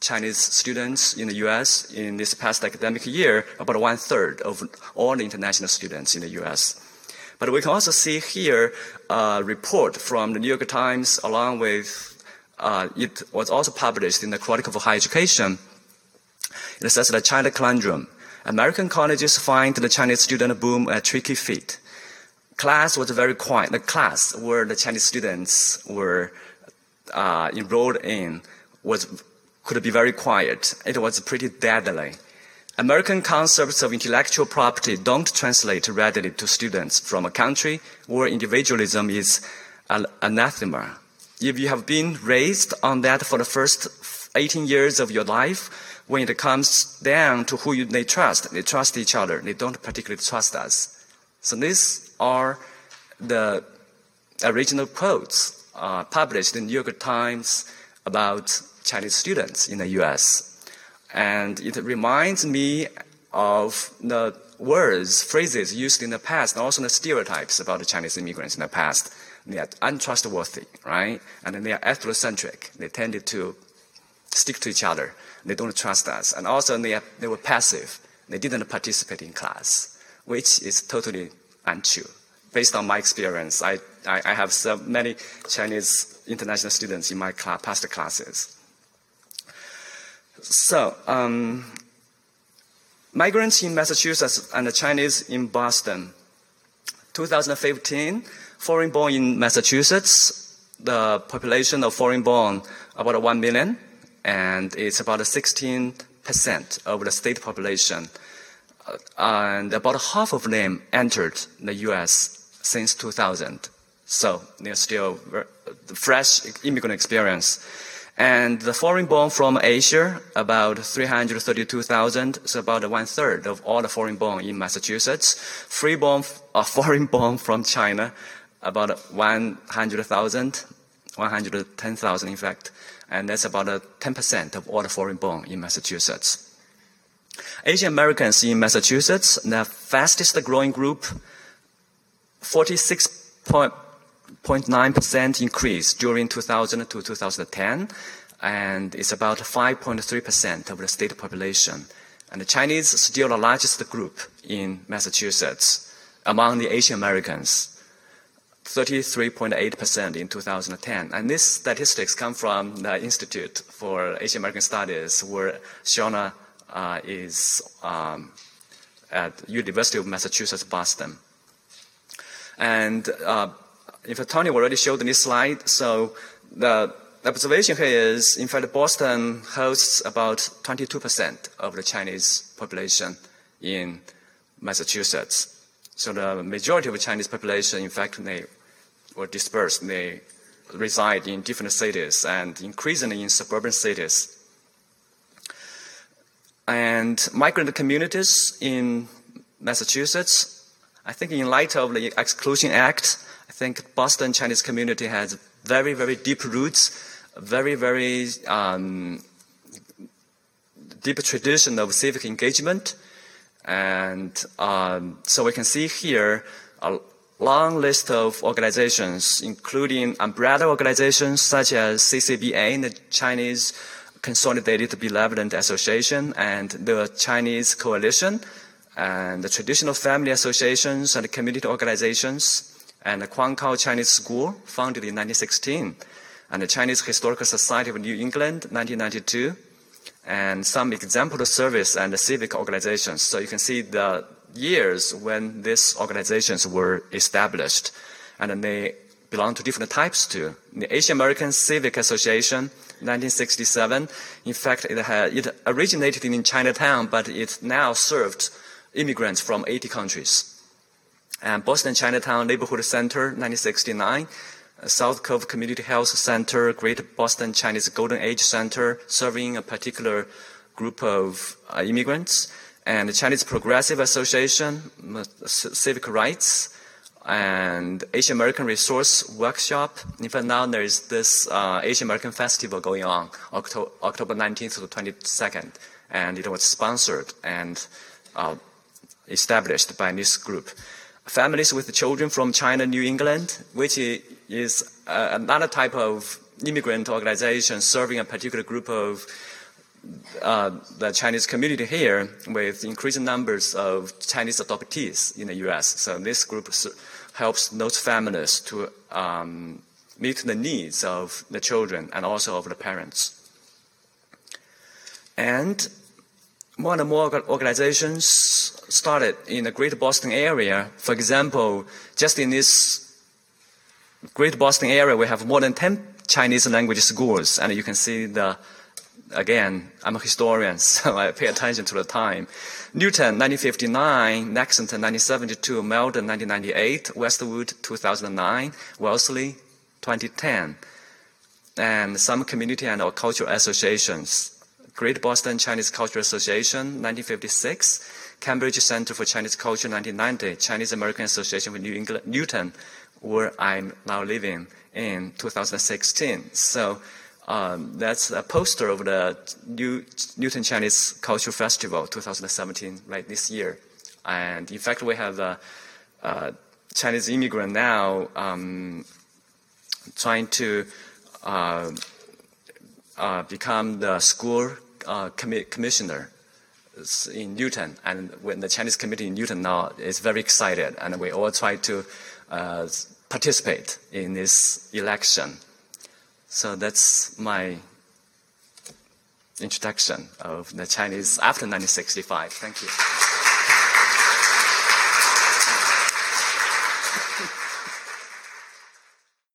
Chinese students in the U.S. in this past academic year, about one third of all the international students in the U.S. But we can also see here a report from the New York Times along with uh, it was also published in the Chronicle of Higher Education. It says the China conundrum. American colleges find the Chinese student boom a tricky feat. Class was very quiet. The class where the Chinese students were uh, enrolled in was could be very quiet. It was pretty deadly. American concepts of intellectual property don't translate readily to students from a country where individualism is anathema. If you have been raised on that for the first 18 years of your life, when it comes down to who you, they trust, they trust each other. They don't particularly trust us. So these are the original quotes uh, published in New York Times about Chinese students in the U.S. And it reminds me of the words, phrases used in the past, and also the stereotypes about the Chinese immigrants in the past. They are untrustworthy, right? And they are ethnocentric. They tended to stick to each other. They don't trust us. And also they, are, they were passive. They didn't participate in class, which is totally untrue. Based on my experience, I, I, I have so many Chinese international students in my class, past classes. So, um, migrants in Massachusetts and the Chinese in Boston. 2015, foreign born in Massachusetts, the population of foreign born about 1 million, and it's about 16% of the state population. Uh, and about half of them entered the US since 2000. So they're still fresh immigrant experience. And the foreign born from Asia, about 332,000, so about one third of all the foreign born in Massachusetts. Free born, uh, (laughs) foreign born from China, about 100,000, 110,000 in fact. And that's about 10% of all the foreign born in Massachusetts. Asian Americans in Massachusetts, the fastest growing group, 46.9% increase during 2000 to 2010, and it's about 5.3% of the state population. And the Chinese is still the largest group in Massachusetts among the Asian Americans. 33.8% in 2010. And these statistics come from the Institute for Asian American Studies, where Shauna uh, is um, at University of Massachusetts, Boston. And uh, if Tunney already showed this slide, so the observation here is, in fact, Boston hosts about 22% of the Chinese population in Massachusetts. So the majority of the Chinese population, in fact, they were dispersed. They reside in different cities and increasingly in suburban cities. And migrant communities in Massachusetts, I think in light of the Exclusion Act, I think Boston Chinese community has very, very deep roots, very, very um, deep tradition of civic engagement. And um, so we can see here a long list of organizations, including umbrella organizations such as CCBA, the Chinese Consolidated Benevolent Association, and the Chinese Coalition, and the traditional family associations and community organizations, and the Kwong Kow Chinese School, founded in 1916, and the Chinese Historical Society of New England, 1992, and some example service and civic organizations. So you can see the years when these organizations were established, and they belong to different types too. The Asian American Civic Association, 1967. In fact, it, had, it originated in Chinatown, but it now served immigrants from 80 countries. And Boston Chinatown Neighborhood Center, 1969. South Cove Community Health Center, Great Boston Chinese Golden Age Center, serving a particular group of uh, immigrants, and the Chinese Progressive Association, Civic Rights, and Asian American Resource Workshop. In fact, now there is this uh, Asian American Festival going on, October, October 19th to 22nd, and it was sponsored and uh, established by this group. Families with Children from China, New England, which is uh, another type of immigrant organization serving a particular group of uh, the Chinese community here with increasing numbers of Chinese adoptees in the U.S. So this group helps those families to um, meet the needs of the children and also of the parents. And more and more organizations started in the Greater Boston area. For example, just in this Greater Boston area, we have more than 10 Chinese language schools, and you can see the again, I'm a historian, (laughs) so I pay attention to the time. Newton, 1959, Lexington, 1972, Malden, 1998, Westwood, 2009, Wellesley, 2010, and some community and cultural associations. Great Boston Chinese Cultural Association, 1956, Cambridge Center for Chinese Culture, 1990, Chinese American Association for New England, Newton, where I'm now living in 2016. So um, that's a poster of the New, Newton Chinese Cultural Festival 2017, right this year. And in fact, we have a, a Chinese immigrant now um, trying to uh, uh, become the school uh, commi- commissioner in Newton, and when the Chinese committee in Newton now is very excited, and we all try to uh, participate in this election. So that's my introduction of the Chinese after 1965. Thank you.